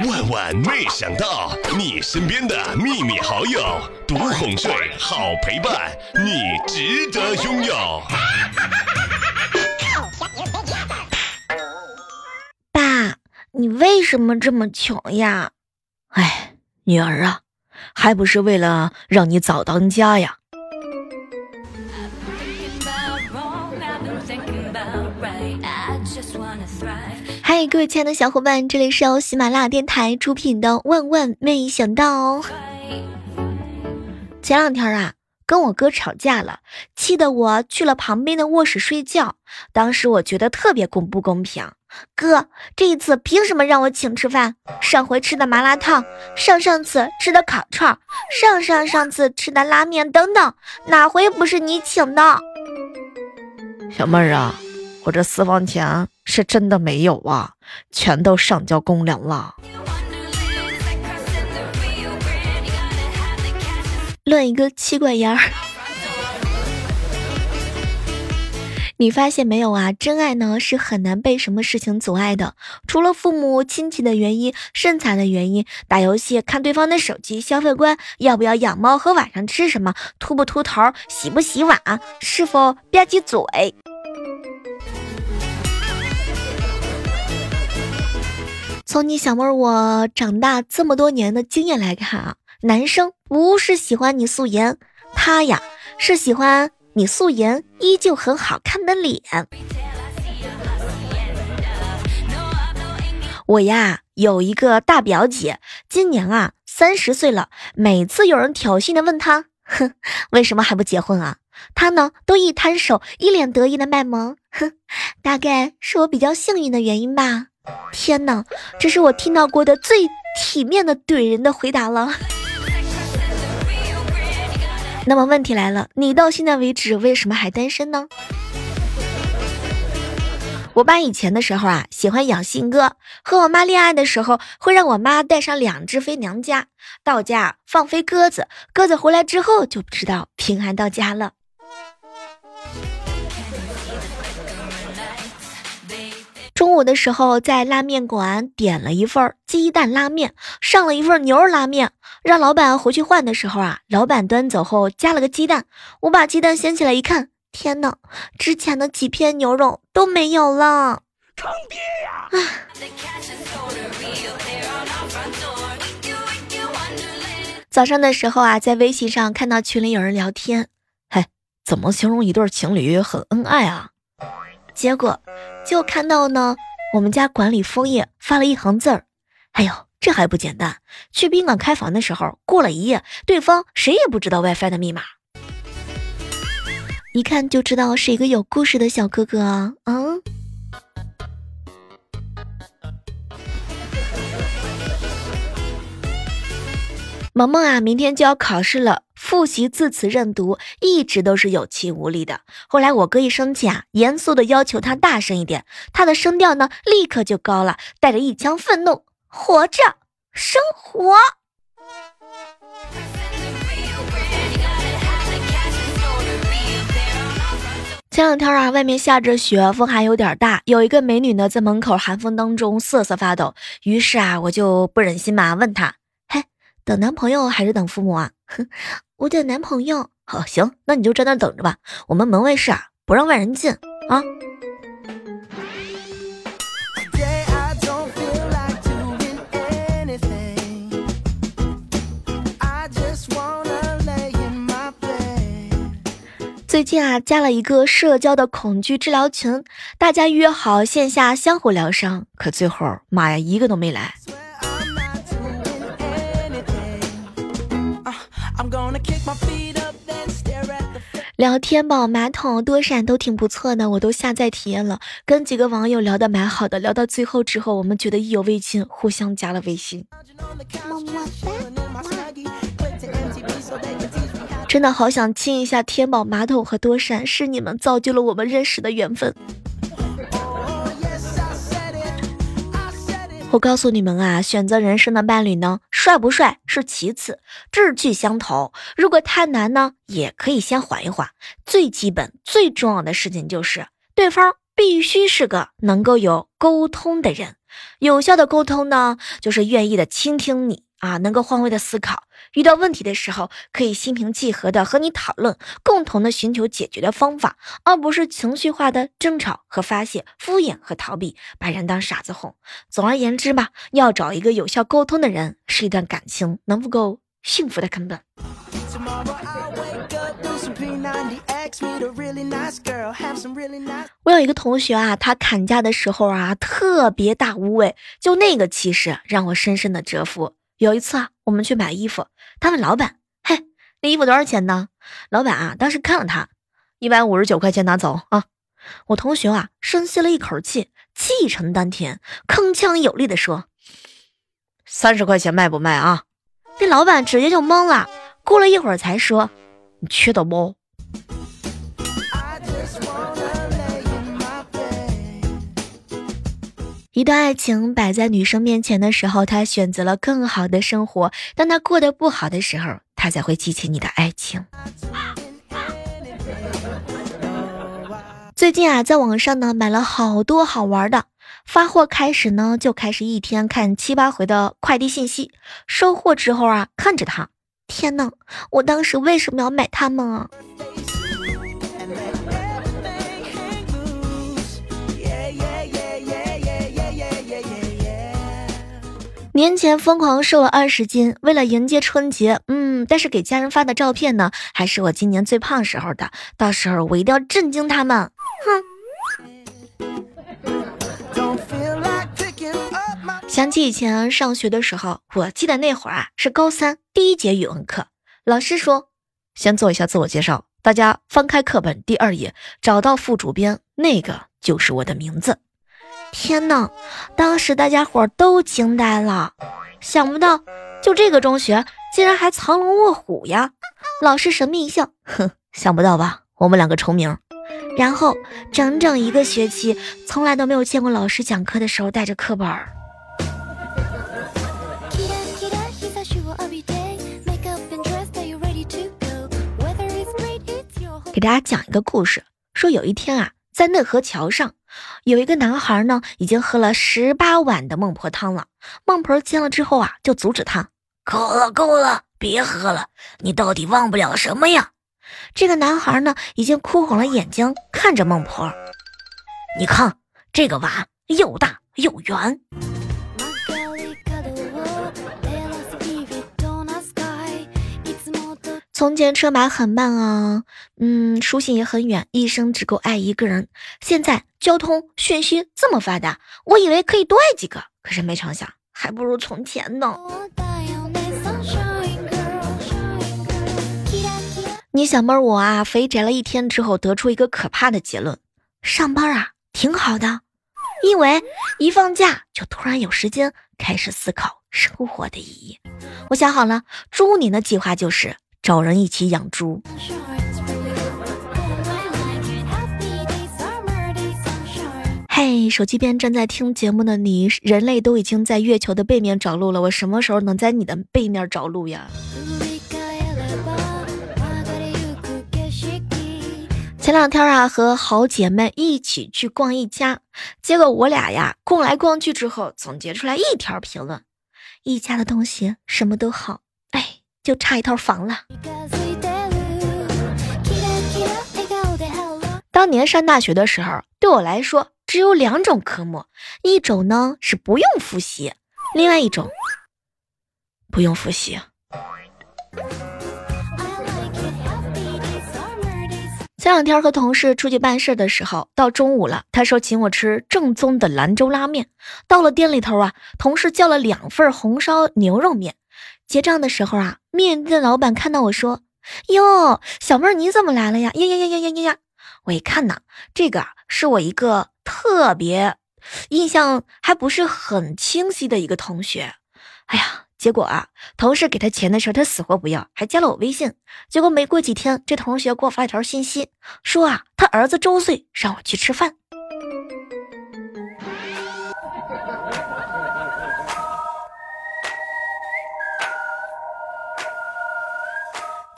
万万没想到，你身边的秘密好友，独哄睡，好陪伴，你值得拥有。爸，你为什么这么穷呀？哎，女儿啊，还不是为了让你早当家呀。各位亲爱的小伙伴，这里是由喜马拉雅电台出品的《万万没想到》。哦前两天啊，跟我哥吵架了，气得我去了旁边的卧室睡觉。当时我觉得特别公不公平，哥，这一次凭什么让我请吃饭？上回吃的麻辣烫，上上次吃的烤串，上上上次吃的拉面等等，哪回不是你请的？小妹儿啊。我这私房钱是真的没有啊，全都上交公粮了。乱一个妻管严儿，你发现没有啊？真爱呢是很难被什么事情阻碍的，除了父母亲戚的原因、身材的原因、打游戏、看对方的手机、消费观、要不要养猫和晚上吃什么、秃不秃头、洗不洗碗、是否吧唧嘴。从你小妹我长大这么多年的经验来看啊，男生不是喜欢你素颜，他呀是喜欢你素颜依旧很好看的脸。我呀有一个大表姐，今年啊三十岁了，每次有人挑衅的问她，哼，为什么还不结婚啊？她呢都一摊手，一脸得意的卖萌，哼，大概是我比较幸运的原因吧。天哪，这是我听到过的最体面的怼人的回答了。那么问题来了，你到现在为止为什么还单身呢？我爸以前的时候啊，喜欢养信鸽，和我妈恋爱的时候，会让我妈带上两只飞娘家，到家放飞鸽子，鸽子回来之后就不知道平安到家了。中午的时候，在拉面馆点了一份鸡蛋拉面，上了一份牛肉拉面，让老板回去换的时候啊，老板端走后加了个鸡蛋。我把鸡蛋掀起来一看，天哪，之前的几片牛肉都没有了，坑爹呀！早上的时候啊，在微信上看到群里有人聊天，嘿，怎么形容一对情侣很恩爱啊？结果就看到呢，我们家管理枫叶发了一行字儿，哎呦，这还不简单？去宾馆开房的时候，过了一夜，对方谁也不知道 WiFi 的密码，一看就知道是一个有故事的小哥哥啊！嗯。萌萌啊，明天就要考试了，复习字词认读一直都是有气无力的。后来我哥一生气啊，严肃的要求他大声一点，他的声调呢立刻就高了，带着一腔愤怒：“活着，生活。”前两天啊，外面下着雪，风还有点大，有一个美女呢在门口寒风当中瑟瑟发抖。于是啊，我就不忍心嘛，问她。等男朋友还是等父母啊？哼，我等男朋友。好，行，那你就在那等着吧。我们门卫室啊，不让外人进啊。最近啊，加了一个社交的恐惧治疗群，大家约好线下相互疗伤，可最后，妈呀，一个都没来。聊天宝马桶多闪都挺不错的，我都下载体验了，跟几个网友聊的蛮好的，聊到最后之后，我们觉得意犹未尽，互相加了微信。么么哒，真的好想亲一下天宝马桶和多闪，是你们造就了我们认识的缘分。我告诉你们啊，选择人生的伴侣呢，帅不帅是其次，志趣相投。如果太难呢，也可以先缓一缓。最基本、最重要的事情就是，对方必须是个能够有沟通的人。有效的沟通呢，就是愿意的倾听你啊，能够换位的思考，遇到问题的时候可以心平气和的和你讨论，共同的寻求解决的方法，而不是情绪化的争吵和发泄，敷衍和逃避，把人当傻子哄。总而言之吧，要找一个有效沟通的人，是一段感情能不够幸福的根本。我有一个同学啊，他砍价的时候啊，特别大无畏，就那个气势让我深深的折服。有一次啊，我们去买衣服，他问老板：“嘿，那衣服多少钱呢？”老板啊，当时看了他，一百五十九块钱拿走啊。我同学啊，深吸了一口气，气沉丹田，铿锵有力的说：“三十块钱卖不卖啊？”那老板直接就懵了，过了一会儿才说：“你缺德不？”一段爱情摆在女生面前的时候，她选择了更好的生活；当她过得不好的时候，她才会记起你的爱情。最近啊，在网上呢买了好多好玩的，发货开始呢就开始一天看七八回的快递信息，收货之后啊看着它，天呐，我当时为什么要买它们啊？年前疯狂瘦了二十斤，为了迎接春节，嗯，但是给家人发的照片呢，还是我今年最胖时候的。到时候我一定要震惊他们！哼。想起以前上学的时候，我记得那会儿啊是高三第一节语文课，老师说，先做一下自我介绍，大家翻开课本第二页，找到副主编，那个就是我的名字。天呐，当时大家伙都惊呆了，想不到就这个中学竟然还藏龙卧虎呀！老师神秘一笑，哼，想不到吧？我们两个重名。然后整整一个学期，从来都没有见过老师讲课的时候带着课本。给大家讲一个故事，说有一天啊，在内河桥上。有一个男孩呢，已经喝了十八碗的孟婆汤了。孟婆见了之后啊，就阻止他：“够了，够了，别喝了！你到底忘不了什么呀？”这个男孩呢，已经哭红了眼睛，看着孟婆：“你看这个娃又大又圆。”从前车马很慢啊，嗯，书信也很远，一生只够爱一个人。现在交通讯息这么发达，我以为可以多爱几个，可是没成想，还不如从前呢。你小妹儿我啊，肥宅了一天之后，得出一个可怕的结论：上班啊挺好的，因为一放假就突然有时间开始思考生活的意义。我想好了，猪年的计划就是。找人一起养猪。嘿，手机边正在听节目的你，人类都已经在月球的背面着陆了，我什么时候能在你的背面着陆呀？前两天啊，和好姐妹一起去逛一家，结果我俩呀逛来逛去之后，总结出来一条评论：一家的东西什么都好。就差一套房了。当年上大学的时候，对我来说只有两种科目，一种呢是不用复习，另外一种不用复习。前两天和同事出去办事的时候，到中午了，他说请我吃正宗的兰州拉面。到了店里头啊，同事叫了两份红烧牛肉面。结账的时候啊，面店老板看到我说：“哟，小妹儿你怎么来了呀？呀呀呀呀呀呀呀！”我一看呐，这个是我一个特别印象还不是很清晰的一个同学。哎呀，结果啊，同事给他钱的时候，他死活不要，还加了我微信。结果没过几天，这同学给我发一条信息，说啊，他儿子周岁，让我去吃饭。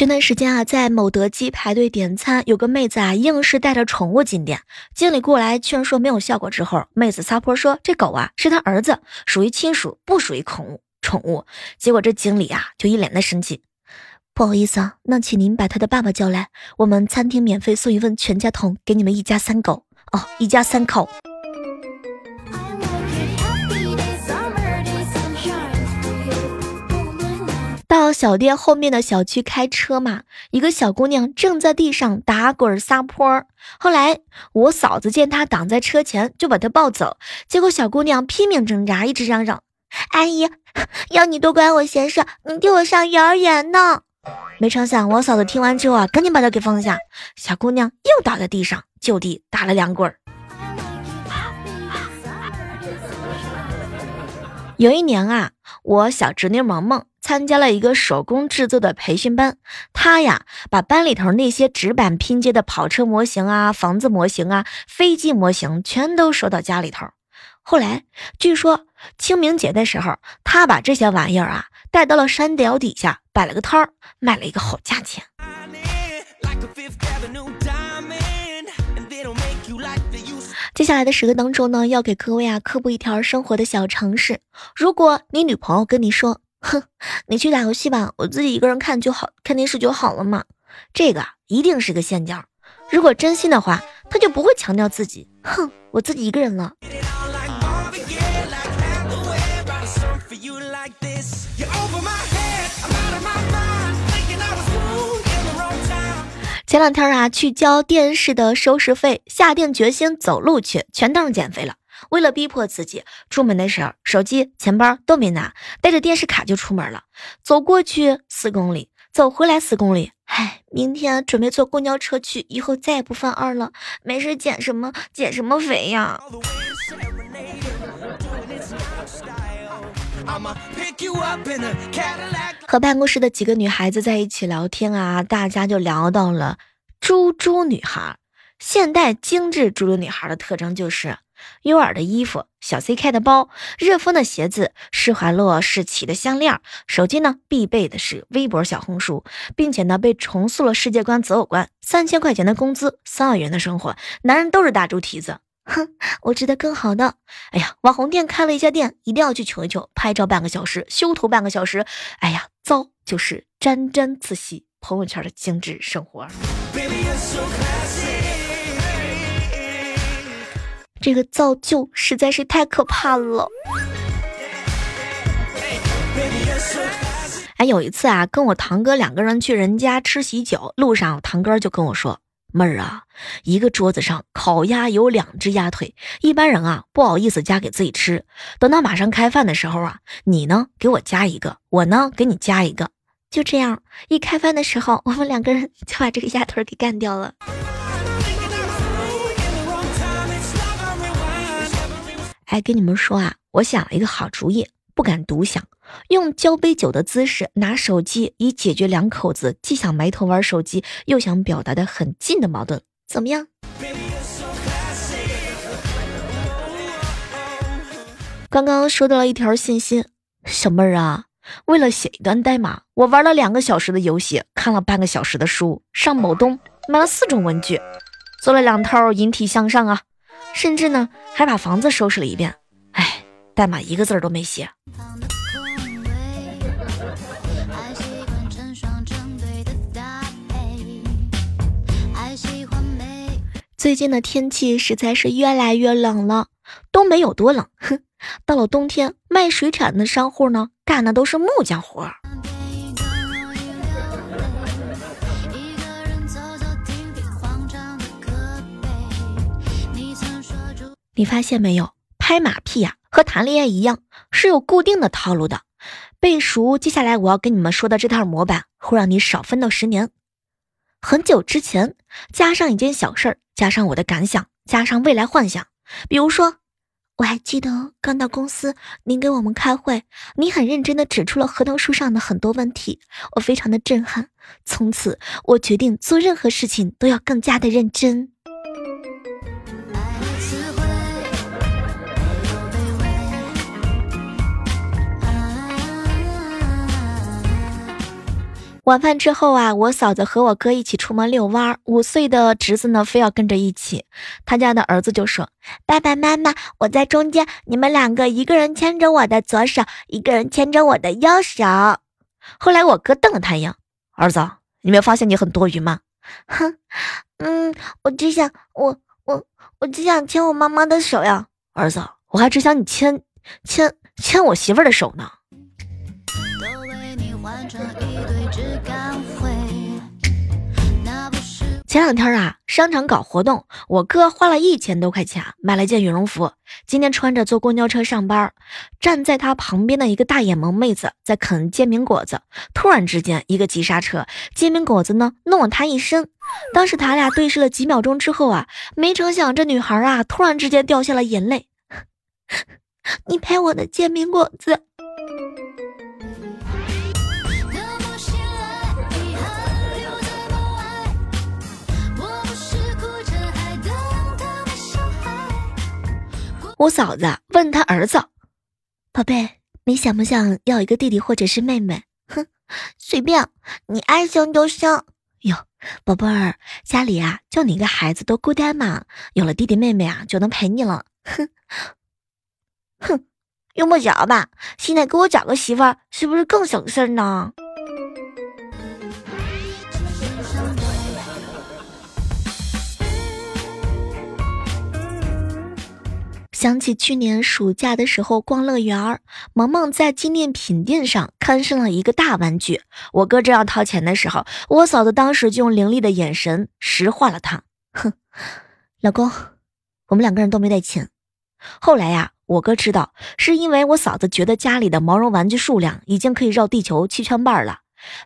前段时间啊，在某德基排队点餐，有个妹子啊，硬是带着宠物进店。经理过来劝说没有效果之后，妹子撒泼说这狗啊是他儿子，属于亲属，不属于宠物。宠物。结果这经理啊就一脸的生气，不好意思啊，那请您把他的爸爸叫来，我们餐厅免费送一份全家桶给你们一家三口哦，一家三口。小店后面的小区开车嘛，一个小姑娘正在地上打滚撒泼。后来我嫂子见她挡在车前，就把她抱走。结果小姑娘拼命挣扎，一直嚷嚷：“阿姨，要你多管我闲事，你替我上幼儿园呢。”没成想我嫂子听完之后啊，赶紧把她给放下。小姑娘又倒在地上，就地打了两滚。有一年啊，我小侄女萌萌。参加了一个手工制作的培训班，他呀把班里头那些纸板拼接的跑车模型啊、房子模型啊、飞机模型全都收到家里头。后来据说清明节的时候，他把这些玩意儿啊带到了山脚底下摆了个摊儿，卖了一个好价钱。接下来的时刻当中呢，要给各位啊科普一条生活的小常识：如果你女朋友跟你说，哼，你去打游戏吧，我自己一个人看就好，看电视就好了嘛。这个一定是个陷阱。如果真心的话，他就不会强调自己。哼，我自己一个人了。前两天啊，去交电视的收视费，下定决心走路去，全当减肥了。为了逼迫自己，出门的时候手机、钱包都没拿，带着电视卡就出门了。走过去四公里，走回来四公里。唉，明天准备坐公交车去，以后再也不犯二了。没事减什么减什么肥呀？和办公室的几个女孩子在一起聊天啊，大家就聊到了猪猪女孩。现代精致猪猪女孩的特征就是。优尔的衣服，小 CK 的包，热风的鞋子，施华洛世奇的项链，手机呢必备的是微博、小红书，并且呢被重塑了世界观、择偶观。三千块钱的工资，三万元的生活，男人都是大猪蹄子。哼，我值得更好的。哎呀，网红店开了一家店，一定要去求一求。拍照半个小时，修图半个小时。哎呀，糟，就是沾沾自喜，朋友圈的精致生活。这个造就实在是太可怕了。哎，有一次啊，跟我堂哥两个人去人家吃喜酒，路上堂哥就跟我说：“妹儿啊，一个桌子上烤鸭有两只鸭腿，一般人啊不好意思夹给自己吃。等到马上开饭的时候啊，你呢给我夹一个，我呢给你夹一个，就这样，一开饭的时候，我们两个人就把这个鸭腿给干掉了。”哎，跟你们说啊，我想了一个好主意，不敢独享，用交杯酒的姿势拿手机，以解决两口子既想埋头玩手机，又想表达的很近的矛盾，怎么样？刚刚收到了一条信息，小妹儿啊，为了写一段代码，我玩了两个小时的游戏，看了半个小时的书，上某东买了四种文具，做了两套引体向上啊。甚至呢，还把房子收拾了一遍。哎，代码一个字儿都没写。最近的天气实在是越来越冷了，东北有多冷。哼，到了冬天，卖水产的商户呢，干的都是木匠活儿。你发现没有，拍马屁呀，和谈恋爱一样，是有固定的套路的。背熟，接下来我要跟你们说的这套模板，会让你少奋斗十年。很久之前，加上一件小事儿，加上我的感想，加上未来幻想。比如说，我还记得刚到公司，您给我们开会，你很认真的指出了合同书上的很多问题，我非常的震撼。从此，我决定做任何事情都要更加的认真。晚饭之后啊，我嫂子和我哥一起出门遛弯儿，五岁的侄子呢非要跟着一起。他家的儿子就说：“爸爸妈妈，我在中间，你们两个一个人牵着我的左手，一个人牵着我的右手。”后来我哥瞪了他一眼：“儿子，你没有发现你很多余吗？”哼，嗯，我只想我我我只想牵我妈妈的手呀，儿子，我还只想你牵牵牵我媳妇儿的手呢。前两天啊，商场搞活动，我哥花了一千多块钱买了件羽绒服，今天穿着坐公交车上班。站在他旁边的一个大眼萌妹子在啃煎饼果子，突然之间一个急刹车，煎饼果子呢弄了他一身。当时他俩对视了几秒钟之后啊，没成想这女孩啊突然之间掉下了眼泪。你赔我的煎饼果子。我嫂子问他儿子：“宝贝，你想不想要一个弟弟或者是妹妹？”哼，随便，你爱生就生。哟，宝贝儿，家里啊就你一个孩子多孤单嘛，有了弟弟妹妹啊就能陪你了。哼，哼，用不着吧？现在给我找个媳妇儿是不是更省事儿呢？想起去年暑假的时候逛乐园，萌萌在纪念品店上看上了一个大玩具。我哥正要掏钱的时候，我嫂子当时就用凌厉的眼神石化了他。哼，老公，我们两个人都没带钱。后来呀，我哥知道是因为我嫂子觉得家里的毛绒玩具数量已经可以绕地球七圈半了。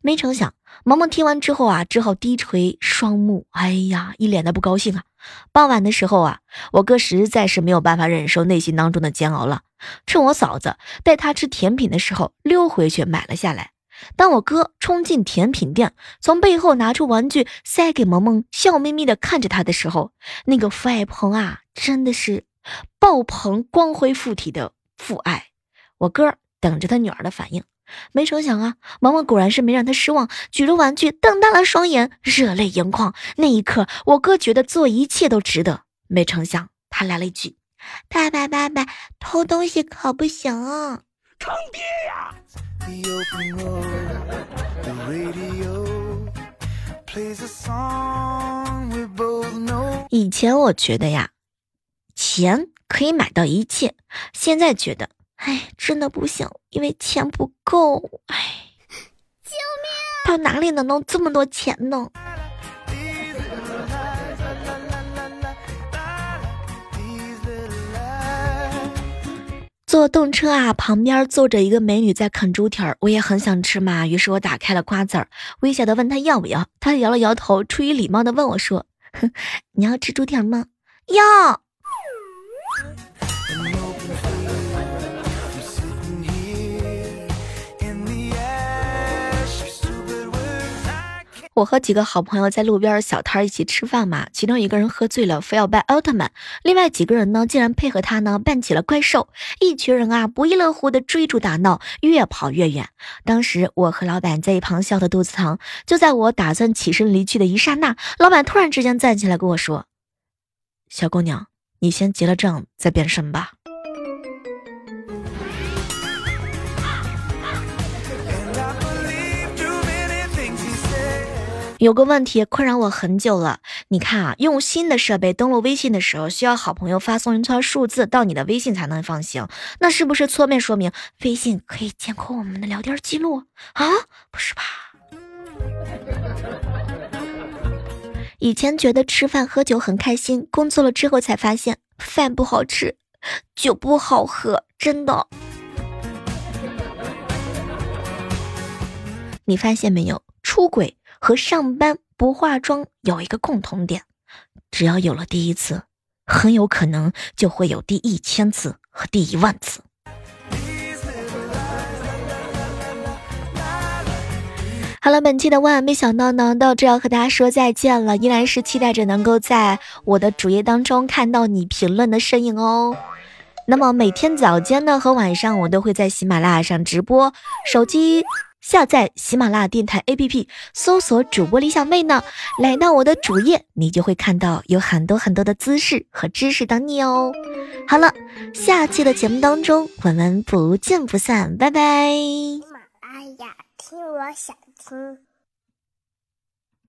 没成想，萌萌听完之后啊，只好低垂双目，哎呀，一脸的不高兴啊。傍晚的时候啊，我哥实在是没有办法忍受内心当中的煎熬了，趁我嫂子带他吃甜品的时候溜回去买了下来。当我哥冲进甜品店，从背后拿出玩具塞给萌萌，笑眯眯的看着他的时候，那个父爱棚啊，真的是爆棚、光辉附体的父爱。我哥等着他女儿的反应。没成想啊，萌萌果然是没让他失望，举着玩具瞪大了双眼，热泪盈眶。那一刻，我哥觉得做一切都值得。没成想，他来了一句：“爸爸，爸爸，偷东西可不行。”坑爹呀！以前我觉得呀，钱可以买到一切，现在觉得。哎，真的不行，因为钱不够。哎，救命！他哪里能弄这么多钱呢？坐动车啊，旁边坐着一个美女在啃猪蹄儿，我也很想吃嘛，于是我打开了瓜子儿，微笑的问她要不要，她摇了摇头，出于礼貌的问我说：“哼，你要吃猪蹄儿吗？”要。我和几个好朋友在路边小摊一起吃饭嘛，其中一个人喝醉了，非要扮奥特曼，另外几个人呢，竟然配合他呢扮起了怪兽，一群人啊不亦乐乎的追逐打闹，越跑越远。当时我和老板在一旁笑得肚子疼，就在我打算起身离去的一刹那，老板突然之间站起来跟我说：“小姑娘，你先结了账再变身吧。”有个问题困扰我很久了。你看啊，用新的设备登录微信的时候，需要好朋友发送一串数字到你的微信才能放行。那是不是侧面说明微信可以监控我们的聊天记录啊？不是吧？以前觉得吃饭喝酒很开心，工作了之后才发现饭不好吃，酒不好喝，真的。你发现没有？出轨。和上班不化妆有一个共同点，只要有了第一次，很有可能就会有第一千次和第一万次。好了，本期的万没想到呢，到这要和大家说再见了，依然是期待着能够在我的主页当中看到你评论的身影哦。那么每天早间呢和晚上，我都会在喜马拉雅上直播，手机。下载喜马拉雅电台 APP，搜索主播李小妹呢，来到我的主页，你就会看到有很多很多的姿势和知识等你哦。好了，下期的节目当中，我们不见不散，拜拜。喜马拉雅听，我想听。